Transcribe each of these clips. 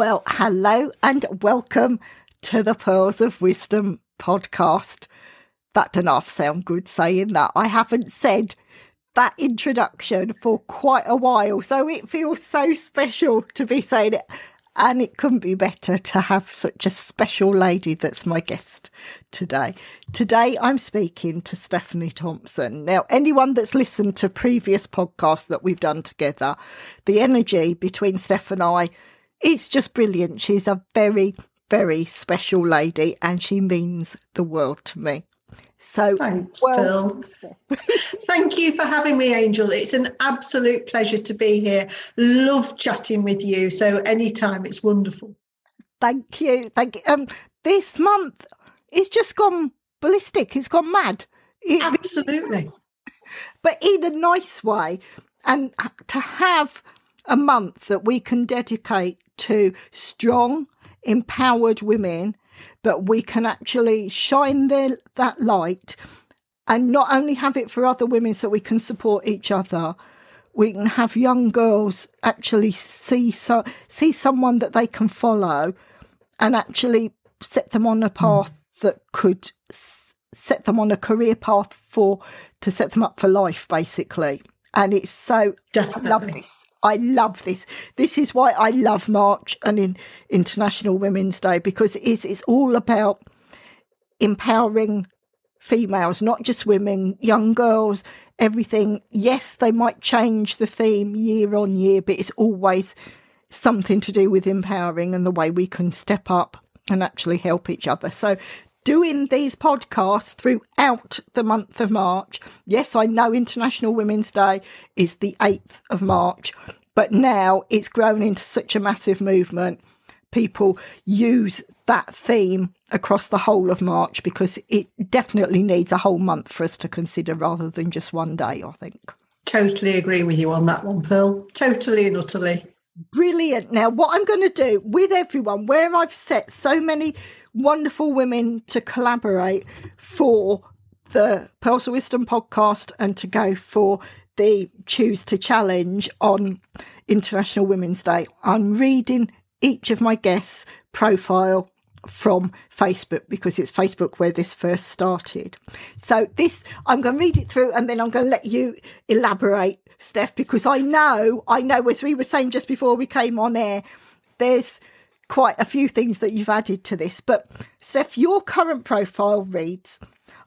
Well, hello and welcome to the Pearls of Wisdom podcast. That didn't half sound good saying that. I haven't said that introduction for quite a while, so it feels so special to be saying it. And it couldn't be better to have such a special lady that's my guest today. Today, I'm speaking to Stephanie Thompson. Now, anyone that's listened to previous podcasts that we've done together, the energy between Steph and I it's just brilliant. She's a very, very special lady and she means the world to me. So thanks, well, Phil. Thank you for having me, Angel. It's an absolute pleasure to be here. Love chatting with you. So anytime, it's wonderful. Thank you. Thank you. Um, this month it's just gone ballistic. It's gone mad. It, Absolutely. But in a nice way. And to have a month that we can dedicate to strong, empowered women that we can actually shine their, that light and not only have it for other women so we can support each other we can have young girls actually see so, see someone that they can follow and actually set them on a path mm. that could set them on a career path for to set them up for life basically and it's so Definitely. I love this I love this. This is why I love March and in International Women's Day because it is it's all about empowering females, not just women, young girls, everything. Yes, they might change the theme year on year, but it's always something to do with empowering and the way we can step up and actually help each other. So doing these podcasts throughout the month of March. Yes, I know International Women's Day is the 8th of March, but now it's grown into such a massive movement. People use that theme across the whole of March because it definitely needs a whole month for us to consider rather than just one day, I think. Totally agree with you on that one, Pearl. Totally and utterly. Brilliant. Now, what I'm going to do with everyone, where I've set so many wonderful women to collaborate for the Pearls of Wisdom podcast and to go for the Choose to Challenge on International Women's Day. I'm reading each of my guests' profile from Facebook because it's Facebook where this first started. So this I'm going to read it through and then I'm going to let you elaborate, Steph, because I know, I know as we were saying just before we came on air, there's quite a few things that you've added to this. But Steph, your current profile reads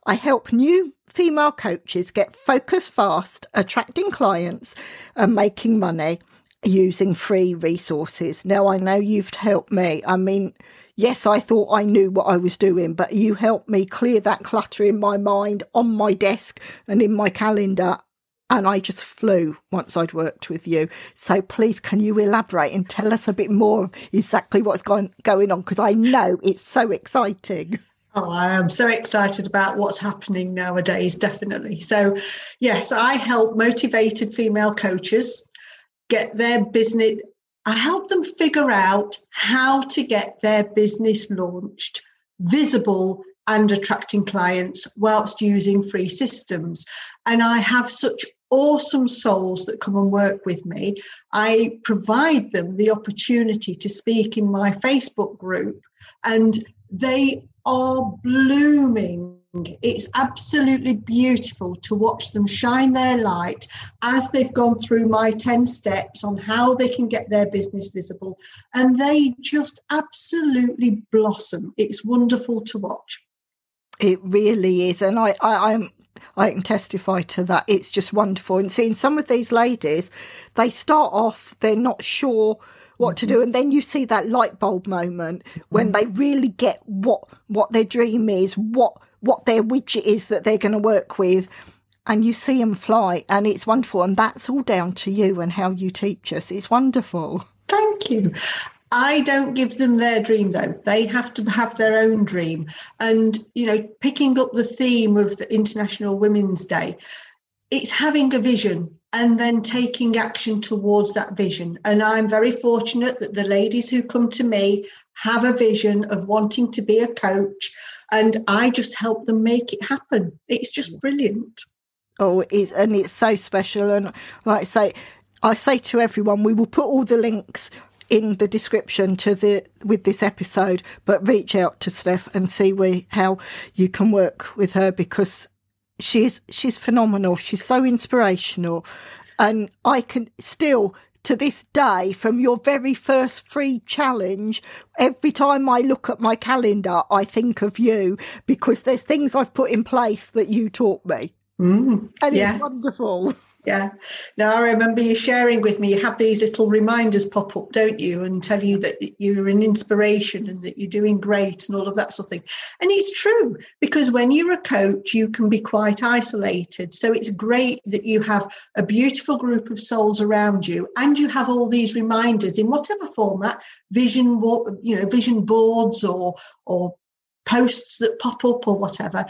I help new female coaches get focused fast, attracting clients and making money using free resources. Now, I know you've helped me. I mean, yes, I thought I knew what I was doing, but you helped me clear that clutter in my mind, on my desk, and in my calendar and I just flew once I'd worked with you. So please, can you elaborate and tell us a bit more exactly what's going going on? Because I know it's so exciting. Oh, I am so excited about what's happening nowadays, definitely. So, yes, I help motivated female coaches get their business, I help them figure out how to get their business launched, visible, and attracting clients whilst using free systems. And I have such awesome souls that come and work with me. I provide them the opportunity to speak in my Facebook group, and they are blooming. It's absolutely beautiful to watch them shine their light as they've gone through my 10 steps on how they can get their business visible. And they just absolutely blossom. It's wonderful to watch. It really is. And I, I, I'm I can testify to that. It's just wonderful. And seeing some of these ladies, they start off, they're not sure what to do. Mm-hmm. And then you see that light bulb moment when mm. they really get what what their dream is what what their widget is that they're going to work with. And you see them fly and it's wonderful. And that's all down to you and how you teach us. It's wonderful. Thank you I don't give them their dream though. They have to have their own dream. And, you know, picking up the theme of the International Women's Day, it's having a vision and then taking action towards that vision. And I'm very fortunate that the ladies who come to me have a vision of wanting to be a coach, and I just help them make it happen. It's just brilliant. Oh, it's and it's so special. And like I say, I say to everyone, we will put all the links in the description to the with this episode, but reach out to Steph and see we, how you can work with her because she's she's phenomenal. She's so inspirational, and I can still to this day from your very first free challenge every time i look at my calendar i think of you because there's things i've put in place that you taught me mm, and yeah. it's wonderful yeah. Now I remember you sharing with me, you have these little reminders pop up, don't you, and tell you that you're an inspiration and that you're doing great and all of that sort of thing. And it's true because when you're a coach, you can be quite isolated. So it's great that you have a beautiful group of souls around you and you have all these reminders in whatever format, vision, you know, vision boards or or posts that pop up or whatever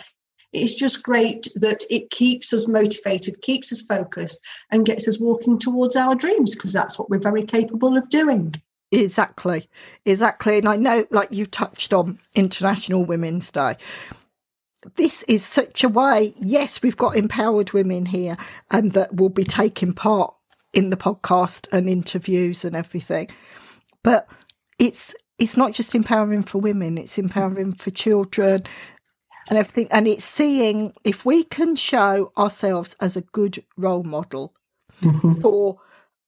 it's just great that it keeps us motivated, keeps us focused, and gets us walking towards our dreams because that's what we're very capable of doing. Exactly, exactly. And I know, like you touched on International Women's Day, this is such a way. Yes, we've got empowered women here, and that will be taking part in the podcast and interviews and everything. But it's it's not just empowering for women; it's empowering for children and everything. And it's seeing if we can show ourselves as a good role model mm-hmm. for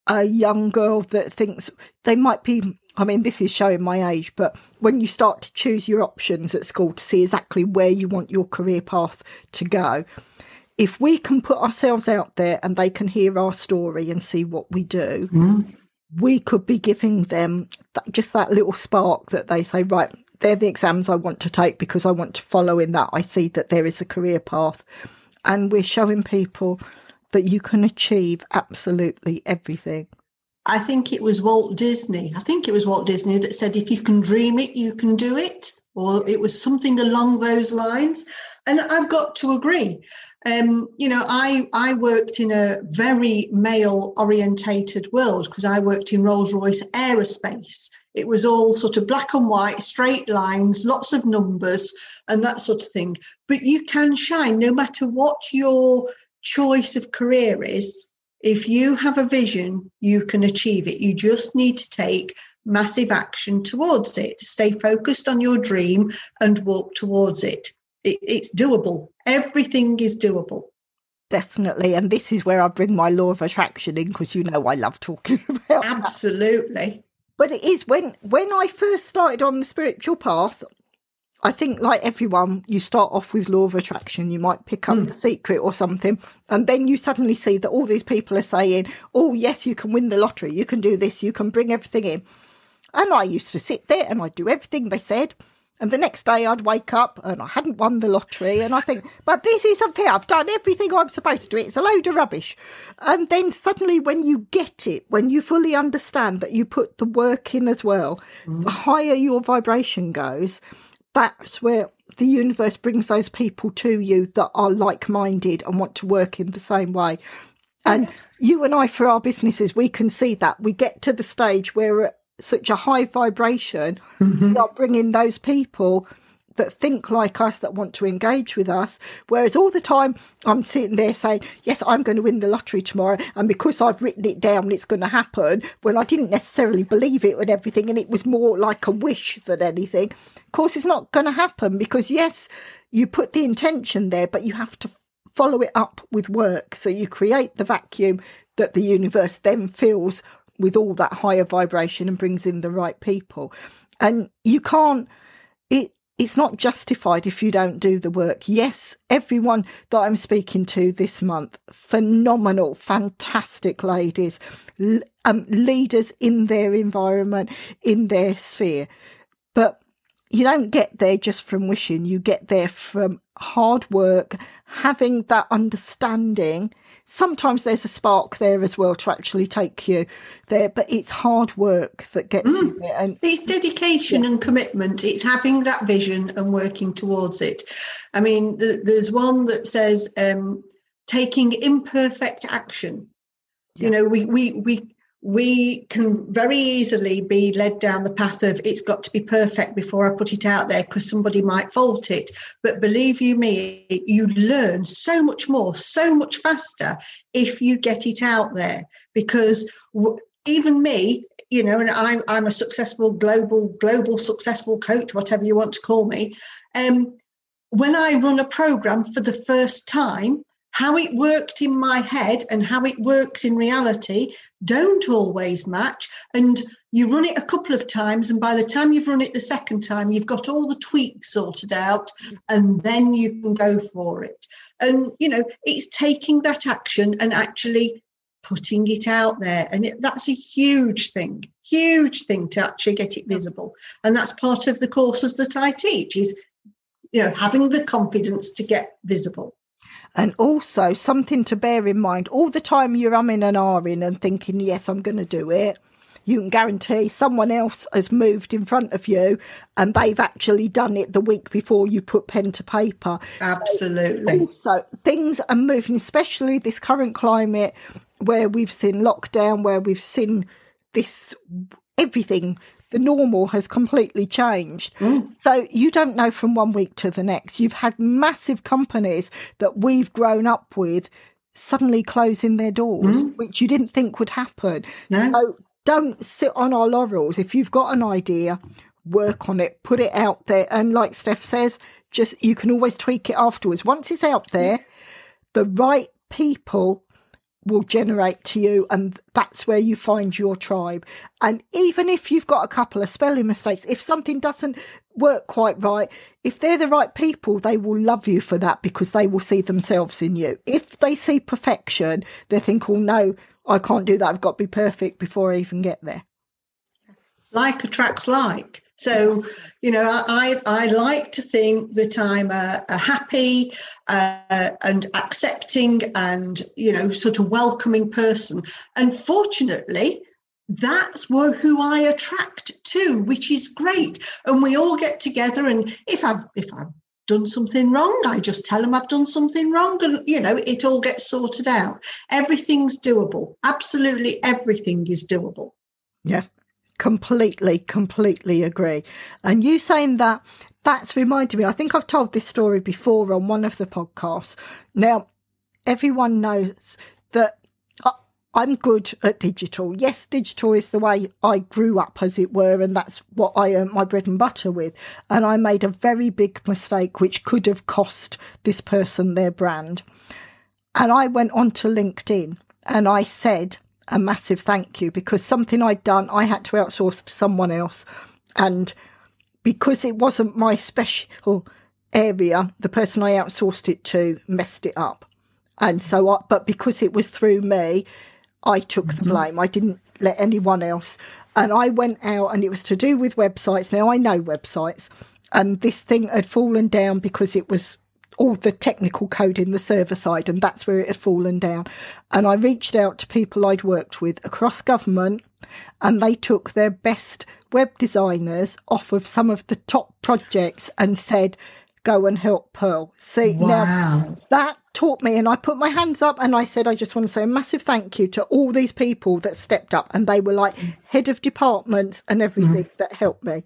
a young girl that thinks they might be. I mean, this is showing my age, but when you start to choose your options at school to see exactly where you want your career path to go, if we can put ourselves out there and they can hear our story and see what we do, mm-hmm. we could be giving them that, just that little spark that they say, right, they're the exams I want to take because I want to follow in that. I see that there is a career path. And we're showing people that you can achieve absolutely everything. I think it was Walt Disney. I think it was Walt Disney that said, if you can dream it, you can do it. Or it was something along those lines. And I've got to agree. Um, you know, I, I worked in a very male orientated world because I worked in Rolls Royce Aerospace. It was all sort of black and white, straight lines, lots of numbers, and that sort of thing. But you can shine no matter what your choice of career is. If you have a vision, you can achieve it. You just need to take massive action towards it. Stay focused on your dream and walk towards it. it it's doable. Everything is doable definitely and this is where i bring my law of attraction in because you know i love talking about absolutely but it is when when I first started on the spiritual path, I think like everyone, you start off with law of attraction. You might pick up mm. the secret or something, and then you suddenly see that all these people are saying, "Oh yes, you can win the lottery. You can do this. You can bring everything in." And I used to sit there and I'd do everything they said, and the next day I'd wake up and I hadn't won the lottery. And I think, but this is unfair. I've done everything I'm supposed to do. It's a load of rubbish. And then suddenly, when you get it, when you fully understand that you put the work in as well, mm. the higher your vibration goes, that's where the universe brings those people to you that are like minded and want to work in the same way. And you and I, for our businesses, we can see that. We get to the stage where such a high vibration, mm-hmm. we are bringing those people that think like us, that want to engage with us. Whereas all the time I'm sitting there saying, Yes, I'm going to win the lottery tomorrow. And because I've written it down, it's going to happen when I didn't necessarily believe it and everything. And it was more like a wish than anything. Of course, it's not going to happen because, yes, you put the intention there, but you have to follow it up with work. So you create the vacuum that the universe then fills with all that higher vibration and brings in the right people. And you can't, it, it's not justified if you don't do the work. Yes, everyone that I'm speaking to this month, phenomenal, fantastic ladies, um, leaders in their environment, in their sphere. But you don't get there just from wishing, you get there from hard work, having that understanding. Sometimes there's a spark there as well to actually take you there, but it's hard work that gets mm. you there. And it's dedication yes. and commitment. It's having that vision and working towards it. I mean, th- there's one that says um, taking imperfect action. Yeah. You know, we we we we can very easily be led down the path of it's got to be perfect before I put it out there because somebody might fault it. But believe you me, you learn so much more, so much faster if you get it out there. Because even me, you know, and I'm, I'm a successful global, global successful coach, whatever you want to call me. Um, when I run a program for the first time, how it worked in my head and how it works in reality don't always match. And you run it a couple of times, and by the time you've run it the second time, you've got all the tweaks sorted out, and then you can go for it. And, you know, it's taking that action and actually putting it out there. And it, that's a huge thing, huge thing to actually get it visible. And that's part of the courses that I teach is, you know, having the confidence to get visible. And also something to bear in mind all the time you're umming and ahhing and thinking, yes, I'm going to do it. You can guarantee someone else has moved in front of you and they've actually done it the week before you put pen to paper. Absolutely. So, also, things are moving, especially this current climate where we've seen lockdown, where we've seen this everything the normal has completely changed. Mm. So you don't know from one week to the next. You've had massive companies that we've grown up with suddenly closing their doors, mm. which you didn't think would happen. No. So don't sit on our laurels. If you've got an idea, work on it, put it out there. And like Steph says, just you can always tweak it afterwards. Once it's out there, the right people will generate to you and that's where you find your tribe. And even if you've got a couple of spelling mistakes if something doesn't work quite right if they're the right people they will love you for that because they will see themselves in you. If they see perfection they think oh no i can't do that. I've got to be perfect before i even get there. Like attracts like so, you know, I, I like to think that I'm a, a happy uh, and accepting and, you know, sort of welcoming person. And fortunately, that's who I attract to, which is great. And we all get together, and if I've if I've done something wrong, I just tell them I've done something wrong, and you know it all gets sorted out. Everything's doable. Absolutely everything is doable. Yeah, Completely, completely agree. And you saying that, that's reminded me, I think I've told this story before on one of the podcasts. Now, everyone knows that I'm good at digital. Yes, digital is the way I grew up, as it were, and that's what I earned my bread and butter with. And I made a very big mistake, which could have cost this person their brand. And I went onto LinkedIn and I said, a massive thank you because something I'd done, I had to outsource to someone else. And because it wasn't my special area, the person I outsourced it to messed it up. And so, I, but because it was through me, I took the mm-hmm. blame. I didn't let anyone else. And I went out and it was to do with websites. Now I know websites and this thing had fallen down because it was all the technical code in the server side, and that's where it had fallen down. And I reached out to people I'd worked with across government, and they took their best web designers off of some of the top projects and said, Go and help Pearl. See, wow. now that taught me, and I put my hands up and I said, I just want to say a massive thank you to all these people that stepped up, and they were like head of departments and everything mm. that helped me.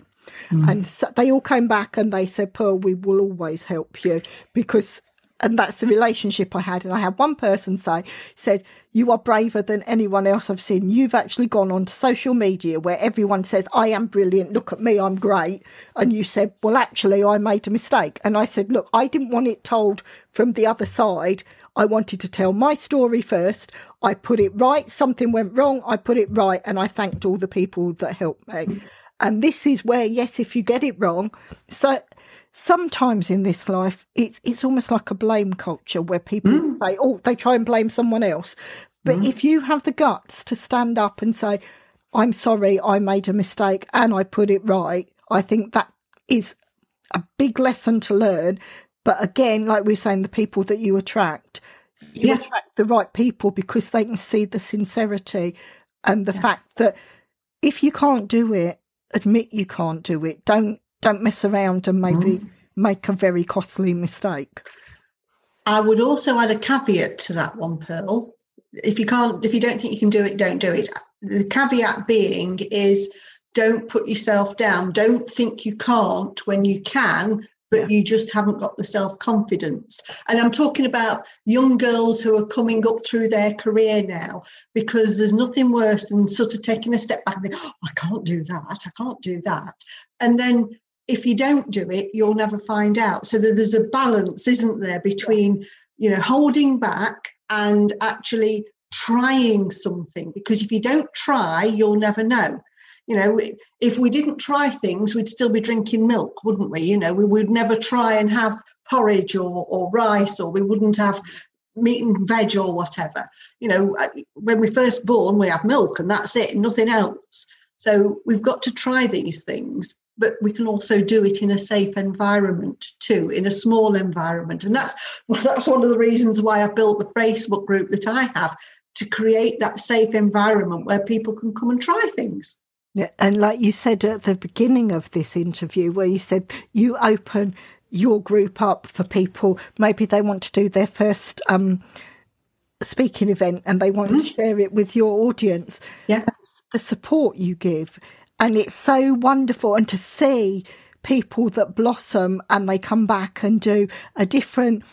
Mm. And so they all came back and they said, Pearl, we will always help you because and that's the relationship I had. And I had one person say, said, you are braver than anyone else I've seen. You've actually gone on to social media where everyone says, I am brilliant. Look at me. I'm great. And you said, well, actually, I made a mistake. And I said, look, I didn't want it told from the other side. I wanted to tell my story first. I put it right. Something went wrong. I put it right. And I thanked all the people that helped me. And this is where, yes, if you get it wrong, so sometimes in this life, it's it's almost like a blame culture where people mm. say, "Oh, they try and blame someone else." But mm. if you have the guts to stand up and say, "I'm sorry, I made a mistake and I put it right," I think that is a big lesson to learn. But again, like we are saying, the people that you attract, you yeah. attract the right people because they can see the sincerity and the yeah. fact that if you can't do it, admit you can't do it. Don't don't mess around and maybe mm. make a very costly mistake. I would also add a caveat to that one, Pearl. If you can't, if you don't think you can do it, don't do it. The caveat being is don't put yourself down. Don't think you can't when you can, but yeah. you just haven't got the self confidence. And I'm talking about young girls who are coming up through their career now, because there's nothing worse than sort of taking a step back and think, oh, I can't do that, I can't do that. And then if you don't do it, you'll never find out. So there's a balance, isn't there, between you know holding back and actually trying something because if you don't try you'll never know you know if we didn't try things we'd still be drinking milk wouldn't we you know we would never try and have porridge or, or rice or we wouldn't have meat and veg or whatever you know uh, when we first born we have milk and that's it nothing else so we've got to try these things but we can also do it in a safe environment too, in a small environment. And that's well, that's one of the reasons why I built the Facebook group that I have to create that safe environment where people can come and try things. Yeah, and like you said at the beginning of this interview, where you said you open your group up for people, maybe they want to do their first um, speaking event and they want mm. to share it with your audience. Yeah. That's the support you give. And it's so wonderful. And to see people that blossom and they come back and do a different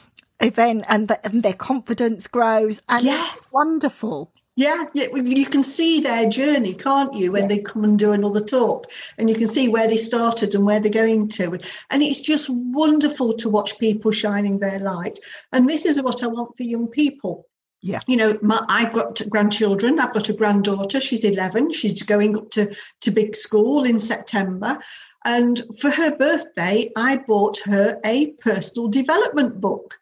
event and, the, and their confidence grows and yes. it's wonderful. Yeah, yeah, you can see their journey, can't you, when yes. they come and do another talk, and you can see where they started and where they're going to, and it's just wonderful to watch people shining their light. And this is what I want for young people. Yeah. You know, my, I've got grandchildren. I've got a granddaughter. She's 11. She's going up to, to big school in September. And for her birthday, I bought her a personal development book.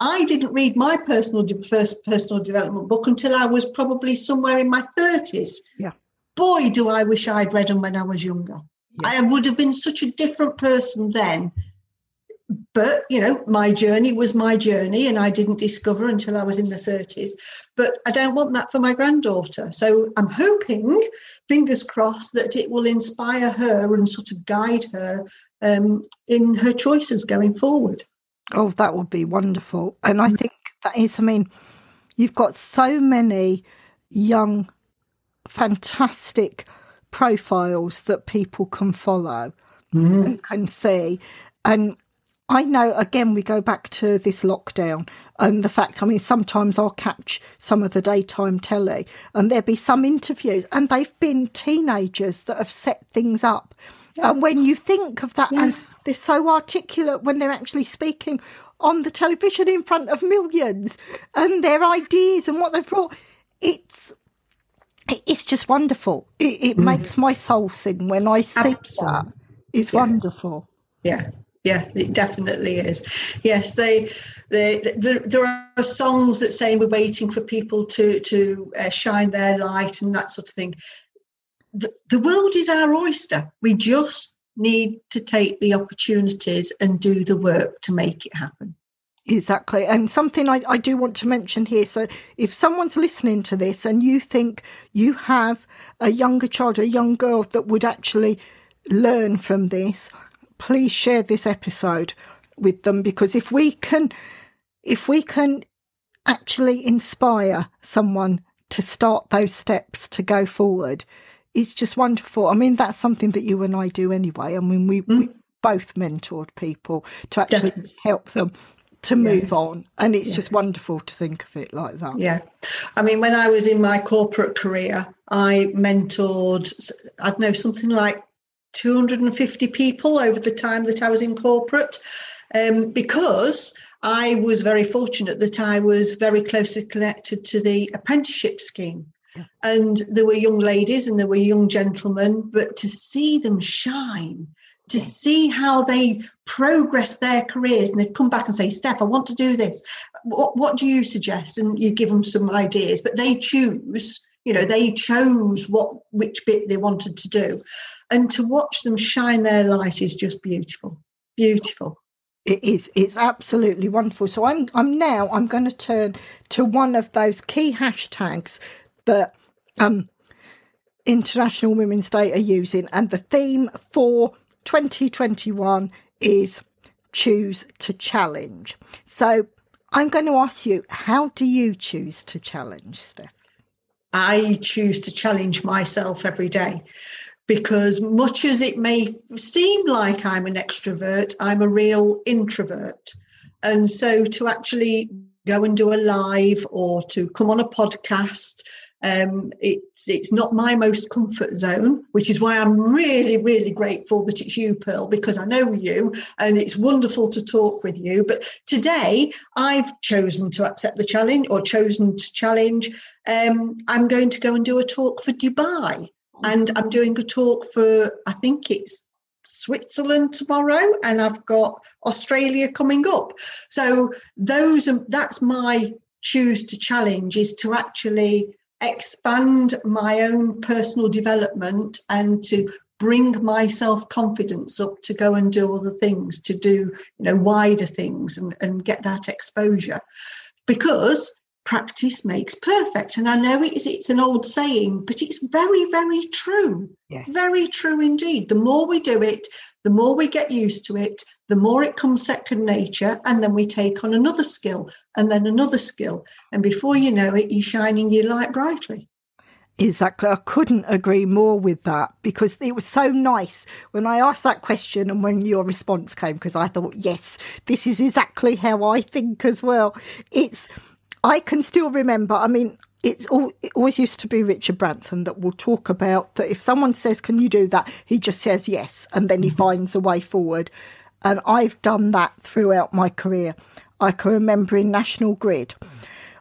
I didn't read my personal de- first personal development book until I was probably somewhere in my 30s. Yeah. Boy, do I wish I'd read them when I was younger. Yeah. I would have been such a different person then but you know my journey was my journey and i didn't discover until i was in the 30s but i don't want that for my granddaughter so i'm hoping fingers crossed that it will inspire her and sort of guide her um, in her choices going forward oh that would be wonderful. And i think that is i mean you've got so many young fantastic profiles that people can follow mm. and can see. And I know, again, we go back to this lockdown and the fact, I mean, sometimes I'll catch some of the daytime telly and there'll be some interviews and they've been teenagers that have set things up. Yeah. And when you think of that, yeah. and they're so articulate when they're actually speaking on the television in front of millions and their ideas and what they've brought, it's it's just wonderful. It, it mm. makes my soul sing when I see Absolutely. that. It's yes. wonderful. Yeah, yeah it definitely is yes they, they, they there are songs that say we're waiting for people to to uh, shine their light and that sort of thing the, the world is our oyster we just need to take the opportunities and do the work to make it happen Exactly. And something I, I do want to mention here. So, if someone's listening to this and you think you have a younger child, a young girl that would actually learn from this, please share this episode with them because if we can if we can actually inspire someone to start those steps to go forward it's just wonderful i mean that's something that you and i do anyway i mean we, mm. we both mentored people to actually Definitely. help them to move yes. on and it's yes. just wonderful to think of it like that yeah i mean when i was in my corporate career i mentored i don't know something like 250 people over the time that I was in corporate um, because I was very fortunate that I was very closely connected to the apprenticeship scheme. And there were young ladies and there were young gentlemen, but to see them shine, to see how they progress their careers and they'd come back and say, Steph, I want to do this. What, what do you suggest? And you give them some ideas, but they choose You know, they chose what which bit they wanted to do. And to watch them shine their light is just beautiful. Beautiful. It is. It's absolutely wonderful. So I'm I'm now I'm going to turn to one of those key hashtags that um International Women's Day are using, and the theme for 2021 is choose to challenge. So I'm going to ask you, how do you choose to challenge, Steph? I choose to challenge myself every day because, much as it may seem like I'm an extrovert, I'm a real introvert. And so, to actually go and do a live or to come on a podcast um, it's it's not my most comfort zone, which is why I'm really really grateful that it's you, Pearl, because I know you and it's wonderful to talk with you. But today I've chosen to accept the challenge or chosen to challenge. Um, I'm going to go and do a talk for Dubai, and I'm doing a talk for I think it's Switzerland tomorrow, and I've got Australia coming up. So those that's my choose to challenge is to actually expand my own personal development and to bring my self confidence up to go and do other things, to do you know wider things and, and get that exposure. Because practice makes perfect. And I know it's, it's an old saying, but it's very, very true. Yes. Very true indeed. The more we do it, the more we get used to it, the more it comes second nature. And then we take on another skill and then another skill. And before you know it, you're shining your light brightly. Exactly. I couldn't agree more with that because it was so nice when I asked that question and when your response came, because I thought, yes, this is exactly how I think as well. It's I can still remember. I mean, it's all, it always used to be Richard Branson that will talk about that if someone says, Can you do that? He just says yes, and then he mm-hmm. finds a way forward. And I've done that throughout my career. I can remember in National Grid,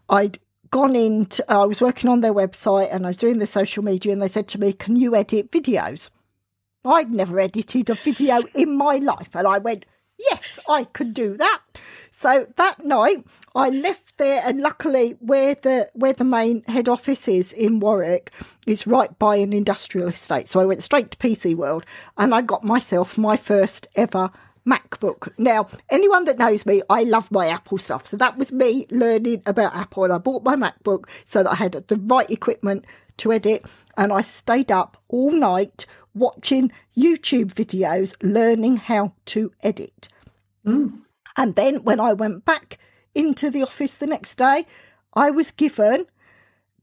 I'd gone into, I was working on their website and I was doing the social media, and they said to me, Can you edit videos? I'd never edited a video in my life. And I went, Yes, I can do that. So that night I left there and luckily where the where the main head office is in Warwick, is right by an industrial estate. So I went straight to PC World and I got myself my first ever MacBook. Now, anyone that knows me, I love my Apple stuff. So that was me learning about Apple and I bought my MacBook so that I had the right equipment to edit and I stayed up all night watching YouTube videos learning how to edit. Mm. And then when I went back into the office the next day, I was given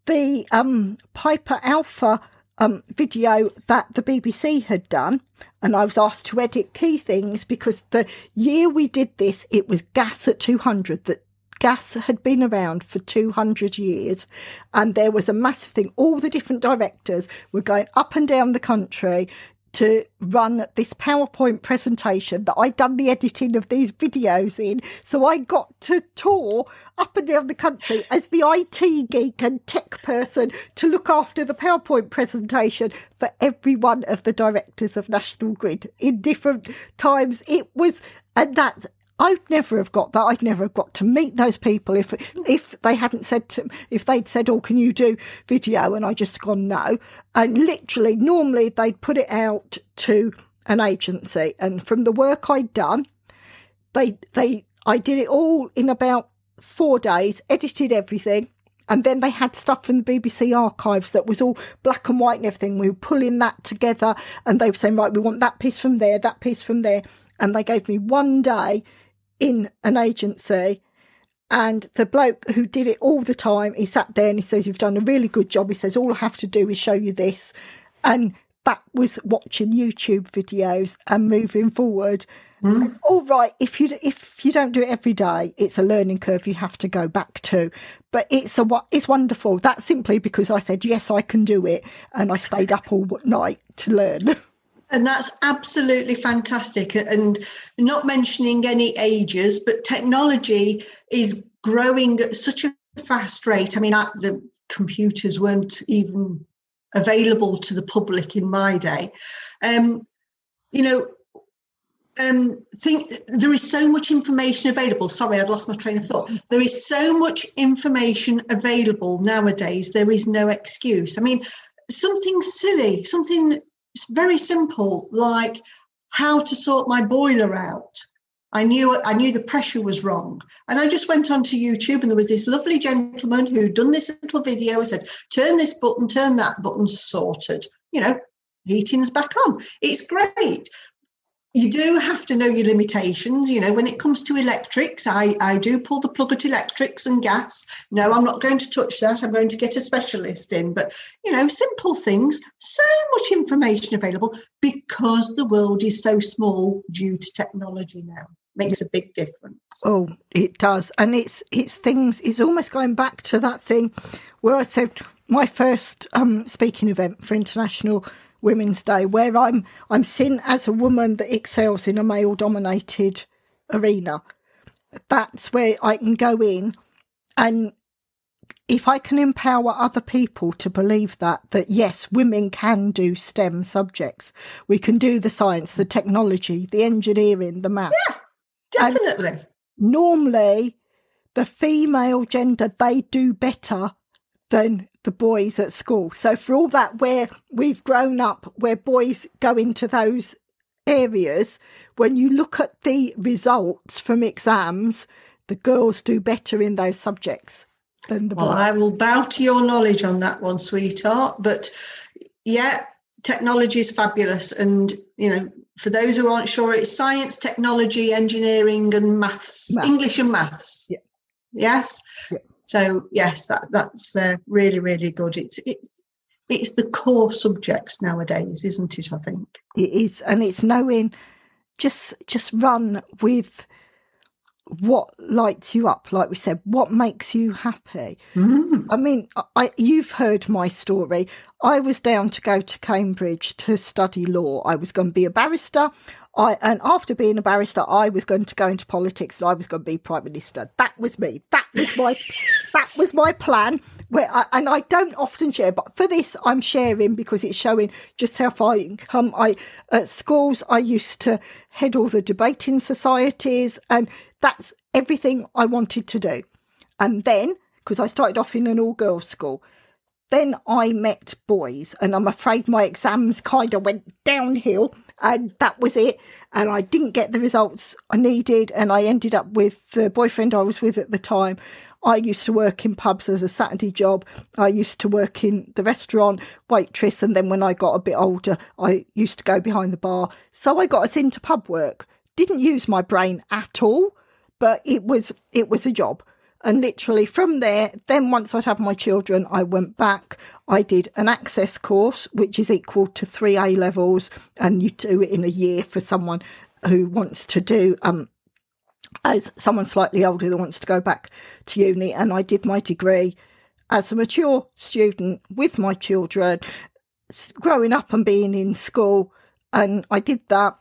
the um, Piper Alpha um, video that the BBC had done, and I was asked to edit key things because the year we did this, it was gas at 200 that gas had been around for 200 years. And there was a massive thing. All the different directors were going up and down the country to run this PowerPoint presentation that I'd done the editing of these videos in. So I got to tour up and down the country as the IT geek and tech person to look after the PowerPoint presentation for every one of the directors of National Grid in different times. It was, and that I'd never have got that. I'd never have got to meet those people if if they hadn't said to if they'd said, "Oh, can you do video?" and I just gone no. And literally, normally they'd put it out to an agency, and from the work I'd done, they they I did it all in about four days, edited everything, and then they had stuff from the BBC archives that was all black and white and everything. We were pulling that together, and they were saying, "Right, we want that piece from there, that piece from there." And they gave me one day in an agency and the bloke who did it all the time, he sat there and he says, You've done a really good job. He says, All I have to do is show you this. And that was watching YouTube videos and moving forward. Mm. All right, if you if you don't do it every day, it's a learning curve you have to go back to. But it's a it's wonderful. That's simply because I said yes, I can do it, and I stayed up all night to learn. And that's absolutely fantastic. And not mentioning any ages, but technology is growing at such a fast rate. I mean, the computers weren't even available to the public in my day. Um, you know, um, think there is so much information available. Sorry, I'd lost my train of thought. There is so much information available nowadays. There is no excuse. I mean, something silly, something very simple, like how to sort my boiler out. I knew I knew the pressure was wrong, and I just went onto YouTube, and there was this lovely gentleman who'd done this little video. and said, "Turn this button, turn that button, sorted." You know, heating's back on. It's great you do have to know your limitations. You know, when it comes to electrics, I, I do pull the plug at electrics and gas. No, I'm not going to touch that. I'm going to get a specialist in. But, you know, simple things, so much information available because the world is so small due to technology now. Makes a big difference. Oh, it does. And it's it's things it's almost going back to that thing where I said my first um, speaking event for international Women's Day, where I'm I'm seen as a woman that excels in a male dominated arena. That's where I can go in and if I can empower other people to believe that, that yes, women can do STEM subjects. We can do the science, the technology, the engineering, the math. Yeah, definitely. And normally, the female gender, they do better than the boys at school. So for all that where we've grown up, where boys go into those areas, when you look at the results from exams, the girls do better in those subjects than the boys. Well, I will bow to your knowledge on that one, sweetheart. But yeah, technology is fabulous. And, you know, for those who aren't sure, it's science, technology, engineering, and maths, maths. English and maths. Yeah. Yes. Yeah. So yes, that that's uh, really really good. It's it, it's the core subjects nowadays, isn't it? I think it is, and it's knowing just just run with what lights you up like we said what makes you happy mm. i mean I, you've heard my story i was down to go to cambridge to study law i was going to be a barrister I and after being a barrister, I was going to go into politics and I was going to be prime minister. That was me. That was my that was my plan. Where I, and I don't often share, but for this, I'm sharing because it's showing just how far you can come. I at schools, I used to head all the debating societies, and that's everything I wanted to do. And then, because I started off in an all girls school, then I met boys, and I'm afraid my exams kind of went downhill and that was it. And I didn't get the results I needed, and I ended up with the boyfriend I was with at the time. I used to work in pubs as a Saturday job. I used to work in the restaurant, waitress, and then when I got a bit older, I used to go behind the bar. So I got us into pub work. Didn't use my brain at all, but it was it was a job. And literally from there, then once I'd had my children, I went back. I did an access course, which is equal to three A levels, and you do it in a year for someone who wants to do um as someone slightly older that wants to go back to uni. And I did my degree as a mature student with my children, growing up and being in school. And I did that.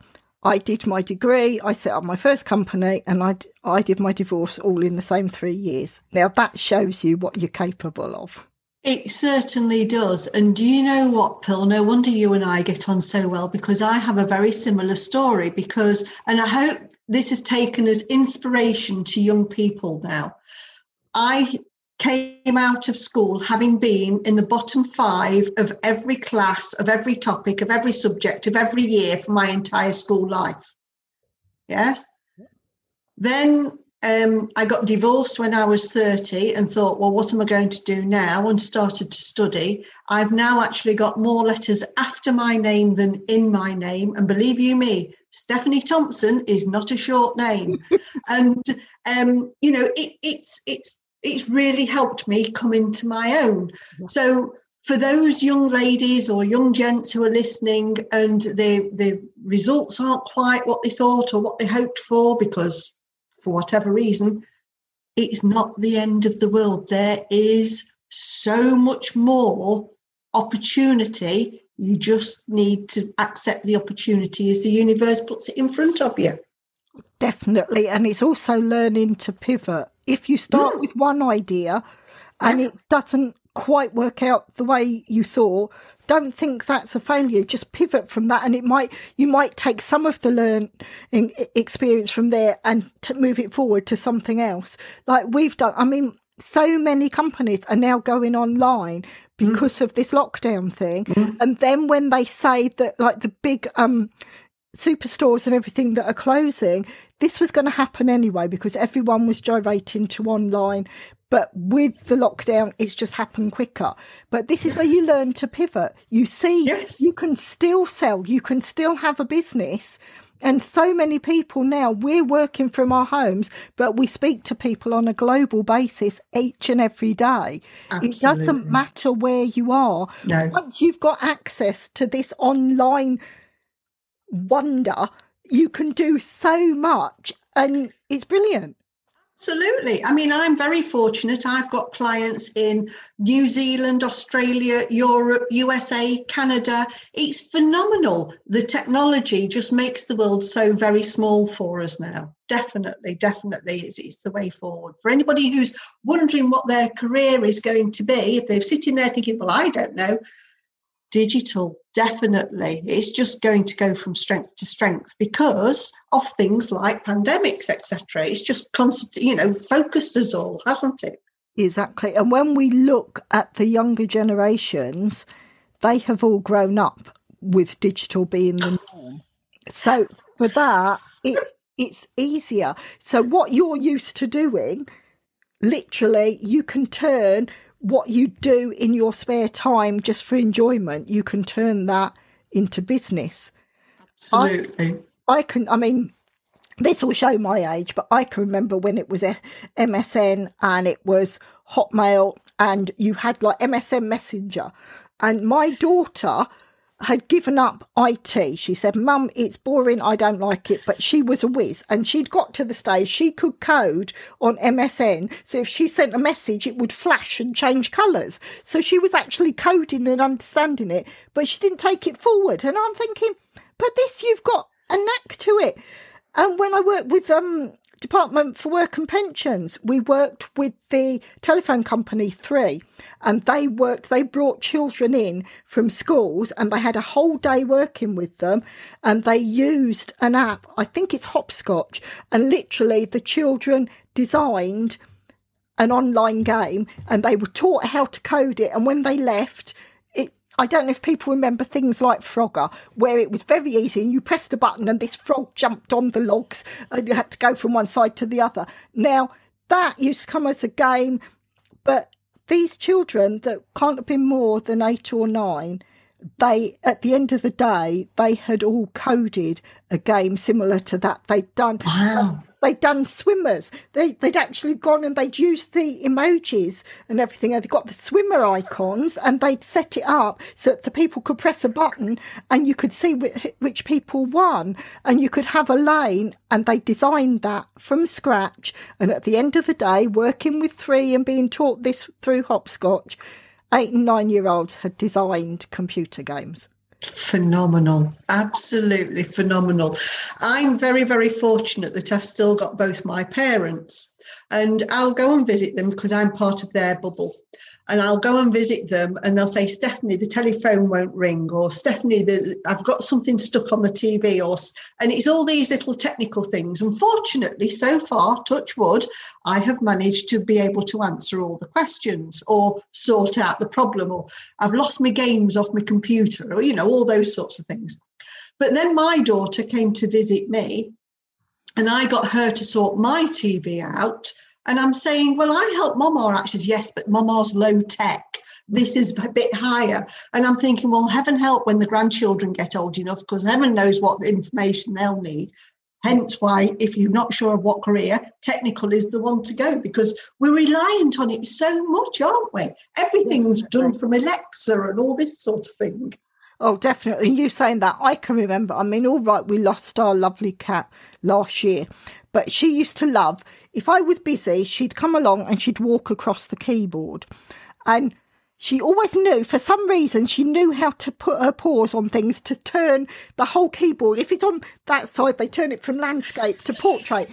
I did my degree, I set up my first company, and I, I did my divorce all in the same three years. Now, that shows you what you're capable of. It certainly does. And do you know what, Pearl? No wonder you and I get on so well because I have a very similar story. Because, and I hope this is taken as inspiration to young people now. I came out of school having been in the bottom five of every class, of every topic, of every subject, of every year for my entire school life. Yes. Then um, I got divorced when I was 30 and thought, well, what am I going to do now? And started to study. I've now actually got more letters after my name than in my name. And believe you me, Stephanie Thompson is not a short name. and, um, you know, it, it's, it's, it's really helped me come into my own. So for those young ladies or young gents who are listening and the the results aren't quite what they thought or what they hoped for because for whatever reason it's not the end of the world. There is so much more opportunity. You just need to accept the opportunity as the universe puts it in front of you. Definitely. And it's also learning to pivot. If you start mm. with one idea and it doesn't quite work out the way you thought, don't think that's a failure. Just pivot from that, and it might you might take some of the learning experience from there and move it forward to something else. Like we've done. I mean, so many companies are now going online because mm. of this lockdown thing, mm. and then when they say that, like the big um superstores and everything that are closing, this was going to happen anyway because everyone was gyrating to online. But with the lockdown, it's just happened quicker. But this is where you learn to pivot. You see, yes. you can still sell, you can still have a business. And so many people now, we're working from our homes, but we speak to people on a global basis each and every day. Absolutely. It doesn't matter where you are. No. Once you've got access to this online wonder, you can do so much. And it's brilliant. Absolutely. I mean, I'm very fortunate. I've got clients in New Zealand, Australia, Europe, USA, Canada. It's phenomenal. The technology just makes the world so very small for us now. Definitely, definitely, it's, it's the way forward. For anybody who's wondering what their career is going to be, if they're sitting there thinking, well, I don't know, digital definitely it's just going to go from strength to strength because of things like pandemics etc it's just constant you know focused us all hasn't it? Exactly. And when we look at the younger generations they have all grown up with digital being the norm. So for that it's it's easier. So what you're used to doing literally you can turn what you do in your spare time just for enjoyment, you can turn that into business. Absolutely. I, I can, I mean, this will show my age, but I can remember when it was MSN and it was Hotmail and you had like MSN Messenger. And my daughter had given up IT. She said, Mum, it's boring. I don't like it. But she was a whiz and she'd got to the stage she could code on MSN. So if she sent a message, it would flash and change colours. So she was actually coding and understanding it, but she didn't take it forward. And I'm thinking, but this, you've got a knack to it. And when I worked with um, Department for Work and Pensions, we worked with the telephone company Three, and they worked, they brought children in from schools and they had a whole day working with them. And they used an app, I think it's Hopscotch, and literally the children designed an online game and they were taught how to code it. And when they left, I don't know if people remember things like Frogger, where it was very easy and you pressed a button and this frog jumped on the logs and you had to go from one side to the other. Now, that used to come as a game, but these children that can't have been more than eight or nine, they, at the end of the day, they had all coded a game similar to that. They'd done. Wow they'd done swimmers. They, they'd actually gone and they'd used the emojis and everything. And they'd got the swimmer icons and they'd set it up so that the people could press a button and you could see which, which people won and you could have a lane. And they designed that from scratch. And at the end of the day, working with three and being taught this through hopscotch, eight and nine year olds had designed computer games. Phenomenal, absolutely phenomenal. I'm very, very fortunate that I've still got both my parents, and I'll go and visit them because I'm part of their bubble and I'll go and visit them and they'll say, Stephanie, the telephone won't ring, or Stephanie, the, I've got something stuck on the TV, or and it's all these little technical things. Unfortunately, so far, touch wood, I have managed to be able to answer all the questions or sort out the problem, or I've lost my games off my computer, or you know, all those sorts of things. But then my daughter came to visit me, and I got her to sort my TV out and I'm saying, well, I help Mama. Actually, yes, but Mama's low tech. This is a bit higher. And I'm thinking, well, heaven help when the grandchildren get old enough, because heaven knows what information they'll need. Hence why, if you're not sure of what career, technical is the one to go because we're reliant on it so much, aren't we? Everything's done from Alexa and all this sort of thing. Oh, definitely. You saying that, I can remember. I mean, all right, we lost our lovely cat last year, but she used to love if I was busy, she'd come along and she'd walk across the keyboard. And she always knew, for some reason, she knew how to put her paws on things to turn the whole keyboard. If it's on that side, they turn it from landscape to portrait.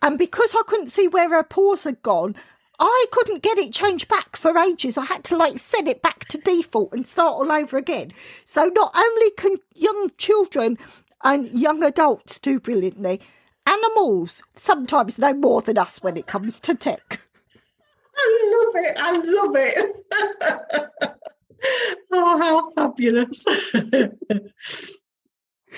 And because I couldn't see where her paws had gone, I couldn't get it changed back for ages. I had to like set it back to default and start all over again. So not only can young children and young adults do brilliantly, animals sometimes know more than us when it comes to tech. I love it. I love it. oh, how fabulous.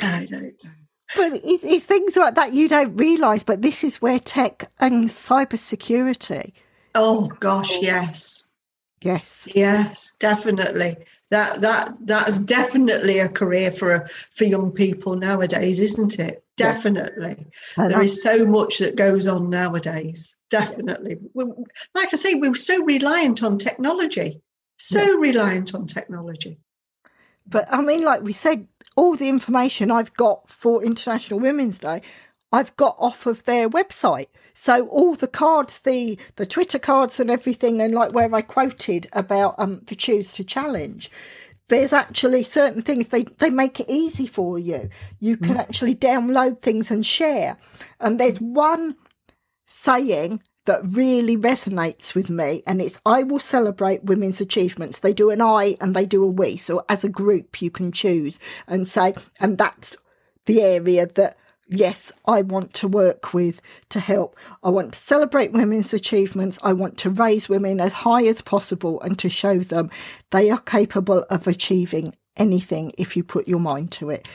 I don't know. But it's, it's things like that you don't realise, but this is where tech and cybersecurity. Oh gosh, yes. Yes. Yes, definitely. That that that's definitely a career for for young people nowadays, isn't it? Definitely. Yeah. There is so much that goes on nowadays. Definitely. Like I say, we're so reliant on technology. So yeah. reliant on technology. But I mean, like we said, all the information I've got for International Women's Day, I've got off of their website. So all the cards, the the Twitter cards and everything, and like where I quoted about um the choose to challenge, there's actually certain things they they make it easy for you. You can mm. actually download things and share. And there's one saying that really resonates with me and it's I will celebrate women's achievements. They do an I and they do a we. So as a group you can choose and say and that's the area that yes, I want to work with to help. I want to celebrate women's achievements. I want to raise women as high as possible and to show them they are capable of achieving anything if you put your mind to it.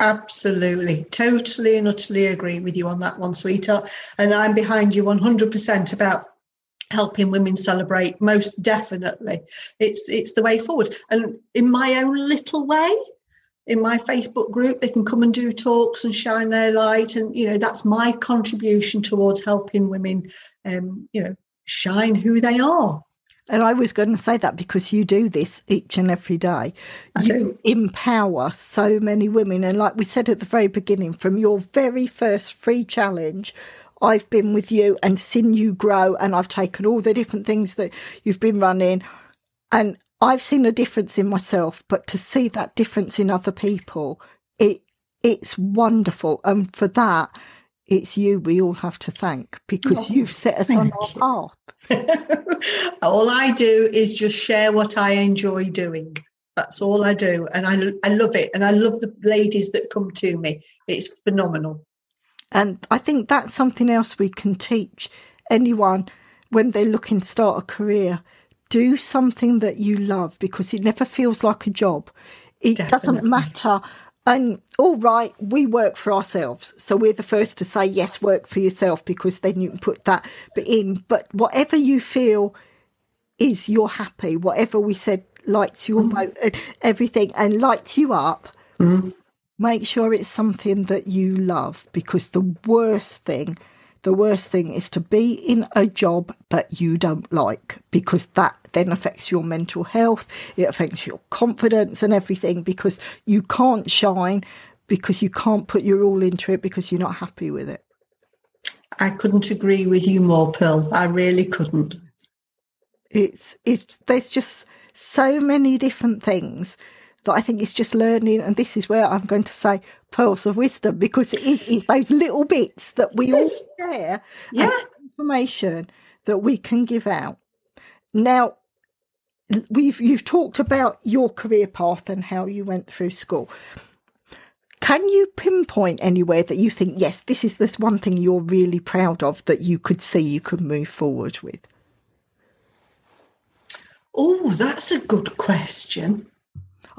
Absolutely. Totally and utterly agree with you on that one, sweetheart. And I'm behind you 100% about helping women celebrate most definitely it's it's the way forward and in my own little way in my Facebook group. They can come and do talks and shine their light. And, you know, that's my contribution towards helping women, um, you know, shine who they are. And I was going to say that because you do this each and every day. I you do. empower so many women. And like we said at the very beginning, from your very first free challenge, I've been with you and seen you grow. And I've taken all the different things that you've been running. And I've seen a difference in myself, but to see that difference in other people, it it's wonderful. And for that, it's you we all have to thank because oh, you've set us on our path. all I do is just share what I enjoy doing. That's all I do. And I, I love it. And I love the ladies that come to me. It's phenomenal. And I think that's something else we can teach anyone when they're looking to start a career do something that you love because it never feels like a job. It Definitely. doesn't matter. And all right, we work for ourselves. So we're the first to say, yes, work for yourself because then you can put that in. But whatever you feel is you're happy, whatever we said lights you mm. and everything and lights you up, mm. make sure it's something that you love because the worst thing the worst thing is to be in a job that you don't like because that then affects your mental health, it affects your confidence and everything because you can't shine because you can't put your all into it because you're not happy with it. I couldn't agree with you more, Pearl. I really couldn't. It's it's there's just so many different things that I think it's just learning, and this is where I'm going to say pearls of wisdom because it is it's those little bits that we all share, yeah, information that we can give out. Now, we've you've talked about your career path and how you went through school. Can you pinpoint anywhere that you think, yes, this is this one thing you're really proud of that you could see you could move forward with? Oh, that's a good question.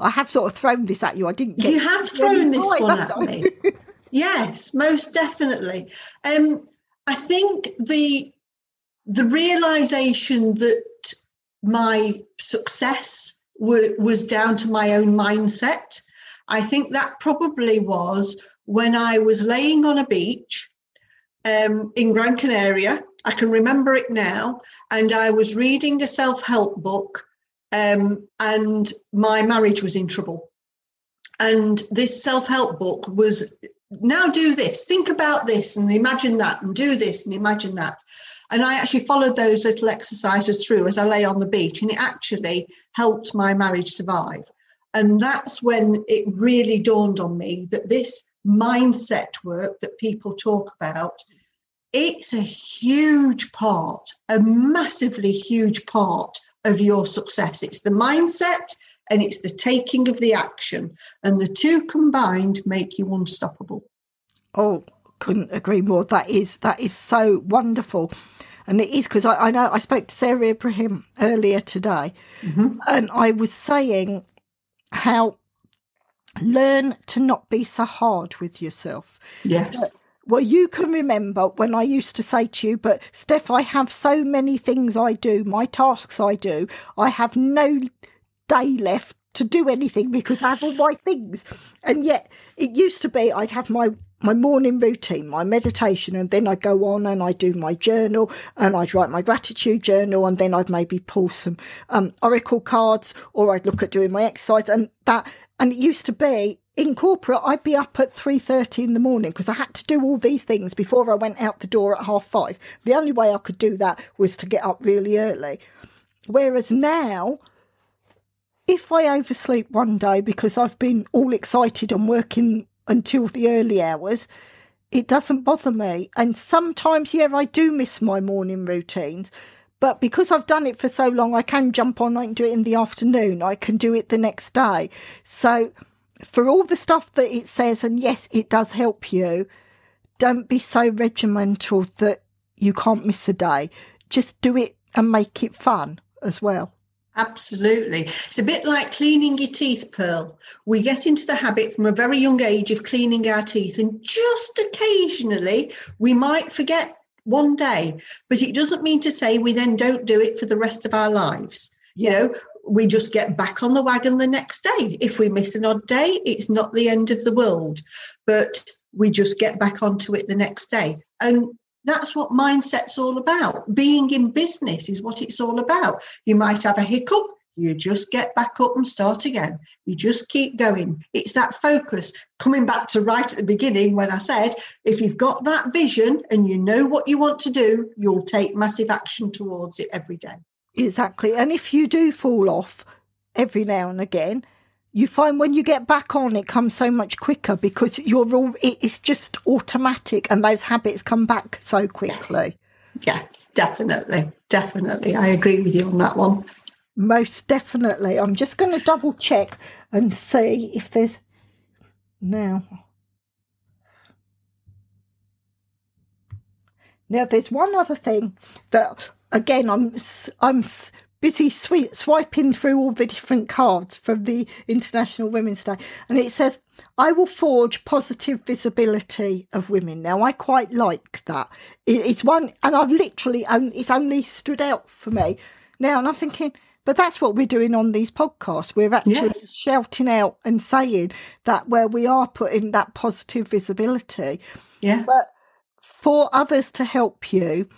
I have sort of thrown this at you. I didn't. you have thrown this one at me. yes, most definitely. Um, I think the the realization that my success w- was down to my own mindset. I think that probably was when I was laying on a beach um, in Gran Canaria. I can remember it now. And I was reading a self help book um, and my marriage was in trouble. And this self help book was now do this, think about this, and imagine that, and do this, and imagine that. And I actually followed those little exercises through as I lay on the beach, and it actually helped my marriage survive. And that's when it really dawned on me that this mindset work that people talk about it's a huge part, a massively huge part of your success. It's the mindset and it's the taking of the action. And the two combined make you unstoppable. Oh, couldn't agree more. That is that is so wonderful. And it is because I, I, know I spoke to Sarah Ibrahim earlier today, mm-hmm. and I was saying how learn to not be so hard with yourself. Yes. Well, you can remember when I used to say to you, but Steph, I have so many things I do, my tasks I do, I have no day left to do anything because I have all my things. And yet it used to be I'd have my my morning routine, my meditation, and then I'd go on and I'd do my journal and I'd write my gratitude journal and then I'd maybe pull some um, oracle cards or I'd look at doing my exercise and that. And it used to be in corporate, I'd be up at three thirty in the morning because I had to do all these things before I went out the door at half five. The only way I could do that was to get up really early. Whereas now, if I oversleep one day because I've been all excited and working until the early hours, it doesn't bother me. And sometimes, yeah, I do miss my morning routines. But because I've done it for so long, I can jump on, I can do it in the afternoon, I can do it the next day. So, for all the stuff that it says, and yes, it does help you, don't be so regimental that you can't miss a day. Just do it and make it fun as well. Absolutely. It's a bit like cleaning your teeth, Pearl. We get into the habit from a very young age of cleaning our teeth, and just occasionally we might forget one day, but it doesn't mean to say we then don't do it for the rest of our lives. You know, we just get back on the wagon the next day. If we miss an odd day, it's not the end of the world, but we just get back onto it the next day. And that's what mindset's all about. Being in business is what it's all about. You might have a hiccup, you just get back up and start again. You just keep going. It's that focus. Coming back to right at the beginning when I said, if you've got that vision and you know what you want to do, you'll take massive action towards it every day. Exactly. And if you do fall off every now and again, you find when you get back on it comes so much quicker because you're all it's just automatic and those habits come back so quickly. Yes, yes definitely. Definitely. I agree with you on that one. Most definitely. I'm just going to double check and see if there's now. Now there's one other thing that again i'm i'm busy sweet, swiping through all the different cards from the International Women's Day, and it says, I will forge positive visibility of women. Now, I quite like that. It's one, and I've literally, and it's only stood out for me. Now, and I'm thinking, but that's what we're doing on these podcasts. We're actually yes. shouting out and saying that where we are putting that positive visibility. Yeah. But for others to help you,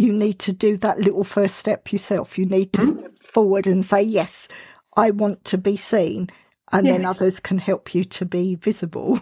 you need to do that little first step yourself. You need to mm-hmm. step forward and say, Yes, I want to be seen. And yes. then others can help you to be visible.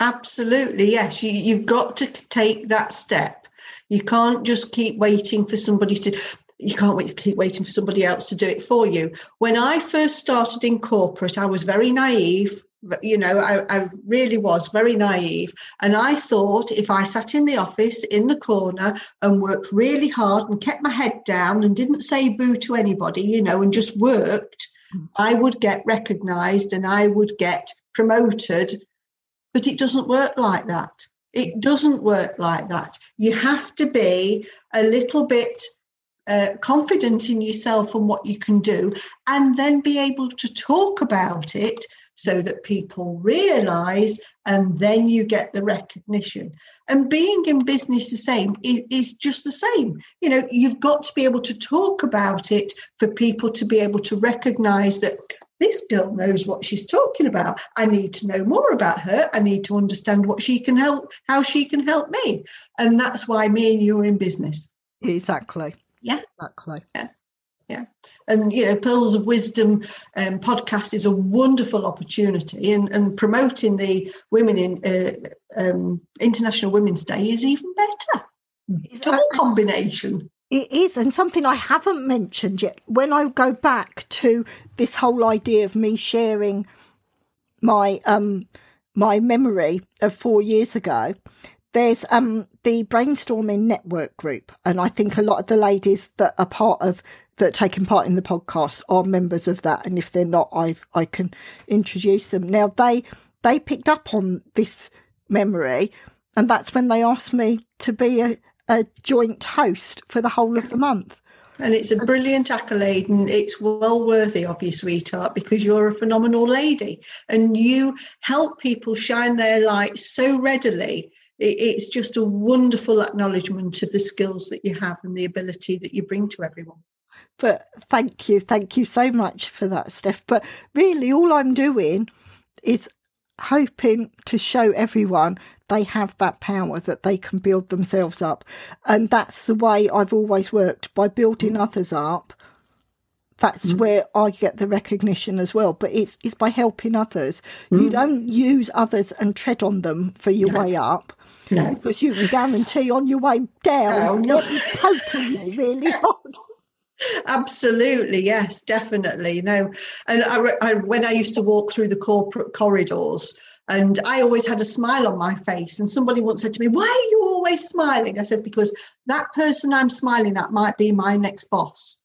Absolutely, yes. You, you've got to take that step. You can't just keep waiting for somebody to you can't wait, keep waiting for somebody else to do it for you. When I first started in corporate, I was very naive you know, I, I, really was very naive. And I thought if I sat in the office in the corner and worked really hard and kept my head down and didn't say boo to anybody, you know, and just worked, mm. I would get recognized and I would get promoted. But it doesn't work like that. It doesn't work like that. You have to be a little bit uh, confident in yourself and what you can do, and then be able to talk about it so that people realize and then you get the recognition. And being in business the same is, just the same. You know you've got to be able to talk about it for people to be able to recognize that this girl knows what she's talking about. I need to know more about her. I need to understand what she can help how she can help me. And that's why me and you are in business. Exactly. Yeah. Exactly. Yeah. Yeah and you know pearls of wisdom um, podcast is a wonderful opportunity and, and promoting the women in uh, um, international women's day is even better. It's a combination. It is and something i haven't mentioned yet. When i go back to this whole idea of me sharing my um my memory of four years ago there's um the brainstorming network group, and I think a lot of the ladies that are part of that taking part in the podcast are members of that. And if they're not, I I can introduce them. Now they they picked up on this memory, and that's when they asked me to be a, a joint host for the whole of the month. And it's a brilliant accolade, and it's well worthy of you, sweetheart, because you're a phenomenal lady and you help people shine their light so readily. It's just a wonderful acknowledgement of the skills that you have and the ability that you bring to everyone. But thank you, thank you so much for that, Steph. But really, all I'm doing is hoping to show everyone they have that power that they can build themselves up. And that's the way I've always worked by building mm. others up. That's mm. where I get the recognition as well. But it's it's by helping others. Mm. You don't use others and tread on them for your no. way up. No. Because you can guarantee on your way down, no, no. poking really hard. Absolutely, yes, definitely. No, and I, I, when I used to walk through the corporate corridors, and I always had a smile on my face. And somebody once said to me, Why are you always smiling? I said, Because that person I'm smiling at might be my next boss.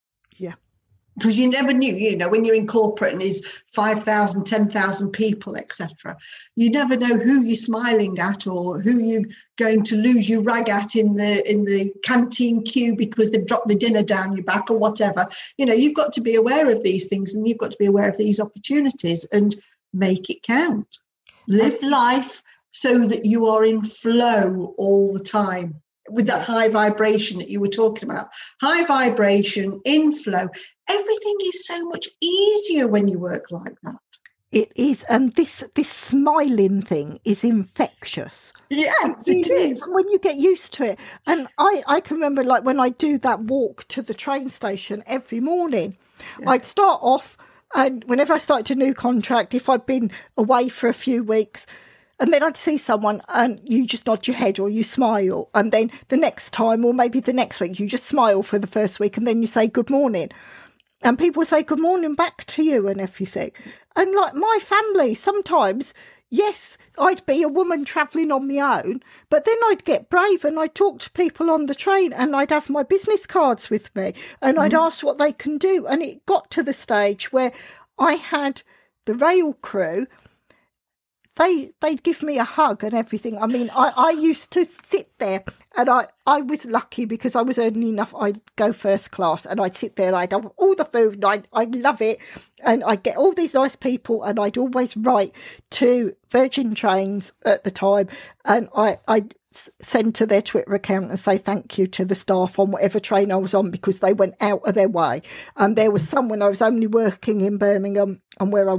Because you never knew, you know, when you're in corporate and there's 5,000, 10,000 people, etc., you never know who you're smiling at or who you're going to lose your rag at in the in the canteen queue because they've dropped the dinner down your back or whatever. You know, you've got to be aware of these things and you've got to be aware of these opportunities and make it count. Live life so that you are in flow all the time with that high vibration that you were talking about. High vibration, inflow. Everything is so much easier when you work like that. It is, and this this smiling thing is infectious. Yes, it is. When you get used to it, and I I can remember like when I do that walk to the train station every morning, yeah. I'd start off and whenever I started a new contract, if I'd been away for a few weeks, and then I'd see someone and you just nod your head or you smile. And then the next time, or maybe the next week, you just smile for the first week and then you say good morning. And people say good morning back to you and everything. And like my family, sometimes yes, I'd be a woman travelling on my own, but then I'd get brave and I'd talk to people on the train and I'd have my business cards with me and mm. I'd ask what they can do. And it got to the stage where I had the rail crew they they'd give me a hug and everything. I mean, I, I used to sit there and I, I was lucky because I was earning enough. I'd go first class and I'd sit there and I'd have all the food and I'd, I'd love it. And I'd get all these nice people and I'd always write to Virgin Trains at the time and I, I'd send to their Twitter account and say thank you to the staff on whatever train I was on because they went out of their way. And there was someone I was only working in Birmingham and where I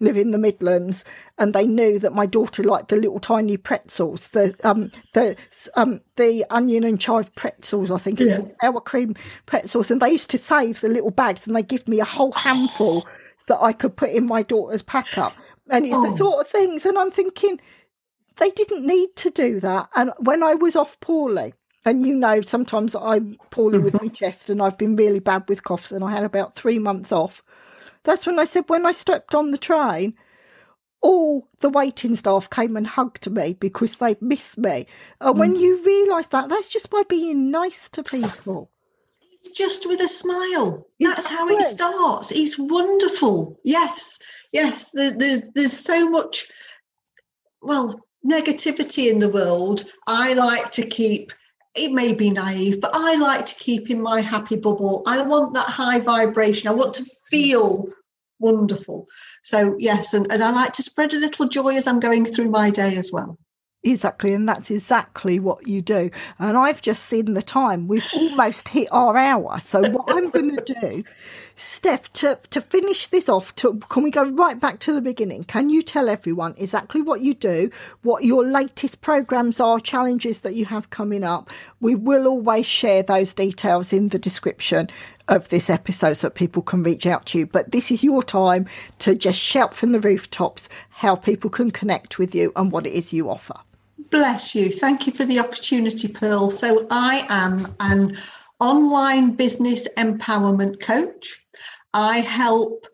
live in the Midlands, and they knew that my daughter liked the little tiny pretzels, the um the um the onion and chive pretzels, I think it's sour cream pretzels, and they used to save the little bags, and they give me a whole handful that I could put in my daughter's pack up, and it's oh. the sort of things, and I'm thinking they didn't need to do that, and when I was off poorly. And you know, sometimes I'm poorly with my chest, and I've been really bad with coughs, and I had about three months off. That's when I said, when I stepped on the train, all the waiting staff came and hugged me because they missed me. And mm. when you realise that, that's just by being nice to people. It's just with a smile. That's how it starts. It's wonderful. Yes, yes. There, there, there's so much, well, negativity in the world. I like to keep it may be naive, but I like to keep in my happy bubble. I want that high vibration. I want to feel wonderful. So, yes, and, and I like to spread a little joy as I'm going through my day as well. Exactly, and that's exactly what you do. And I've just seen the time. We've almost hit our hour. So what I'm going to do, Steph, to, to finish this off, to, can we go right back to the beginning? Can you tell everyone exactly what you do, what your latest programs are, challenges that you have coming up? We will always share those details in the description of this episode so people can reach out to you. But this is your time to just shout from the rooftops how people can connect with you and what it is you offer. Bless you. Thank you for the opportunity, Pearl. So, I am an online business empowerment coach. I help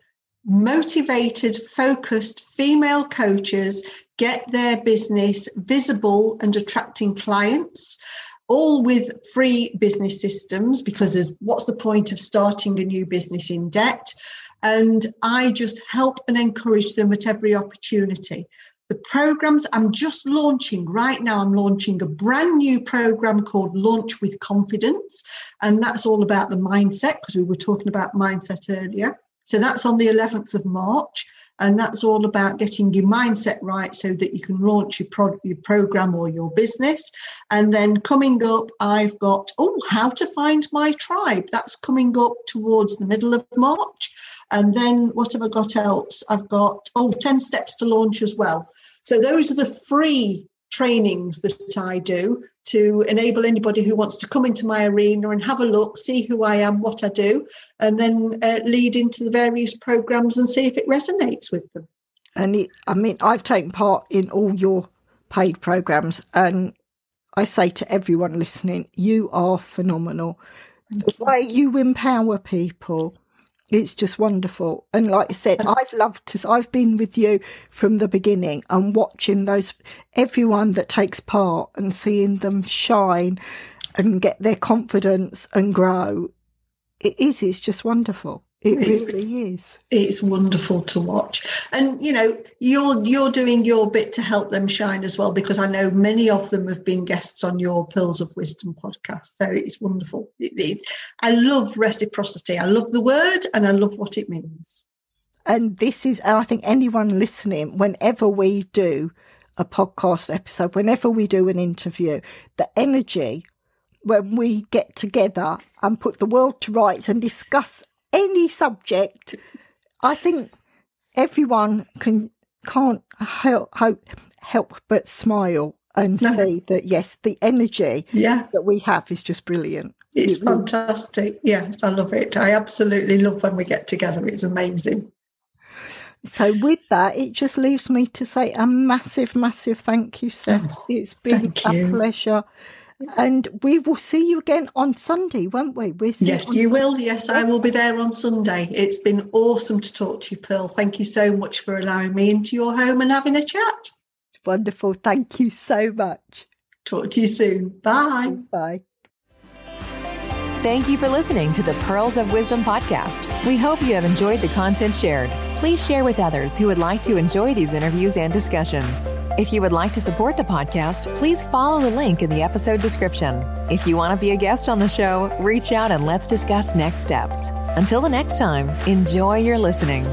motivated, focused female coaches get their business visible and attracting clients all with free business systems because there's what's the point of starting a new business in debt? And i just help and encourage them at every opportunity. The programs i'm just launching right now i'm launching a brand new program called launch with confidence. And that's all about the mindset because we were talking about mindset earlier. So that's on the 11th of march and that's all about getting your mindset right so that you can launch your, pro- your program or your business. And then coming up i've got oh how to find my tribe. That's coming up towards the middle of march. And then what have i got else? I've got oh 10 steps to launch as well. So those are the free trainings that I do to enable anybody who wants to come into my arena and have a look, see who I am, what I do, and then uh, lead into the various programs and see if it resonates with them. And it, I mean, I've taken part in all your paid programs, and I say to everyone listening, you are phenomenal. the way you empower people it's just wonderful. And like I said, I've loved to, I've been with you from the beginning and watching those, everyone that takes part and seeing them shine and get their confidence and grow. It is, it's just wonderful. It it's, really is. It's wonderful to watch, and you know you're you're doing your bit to help them shine as well because I know many of them have been guests on your Pearls of Wisdom podcast. So it's wonderful. It, it, I love reciprocity. I love the word, and I love what it means. And this is, and I think anyone listening, whenever we do a podcast episode, whenever we do an interview, the energy when we get together and put the world to rights and discuss any subject, I think everyone can can't help help, help but smile and no. see that yes, the energy yeah. that we have is just brilliant. It's it fantastic. Yes, I love it. I absolutely love when we get together. It's amazing. So, with that, it just leaves me to say a massive, massive thank you, Steph. Oh, it's been a you. pleasure and we will see you again on Sunday, won't we? We'll yes, you Sunday. will. Yes, I will be there on Sunday. It's been awesome to talk to you, Pearl. Thank you so much for allowing me into your home and having a chat. Wonderful. Thank you so much. Talk to you soon. Bye. Bye. Thank you for listening to the Pearls of Wisdom podcast. We hope you have enjoyed the content shared. Please share with others who would like to enjoy these interviews and discussions. If you would like to support the podcast, please follow the link in the episode description. If you want to be a guest on the show, reach out and let's discuss next steps. Until the next time, enjoy your listening.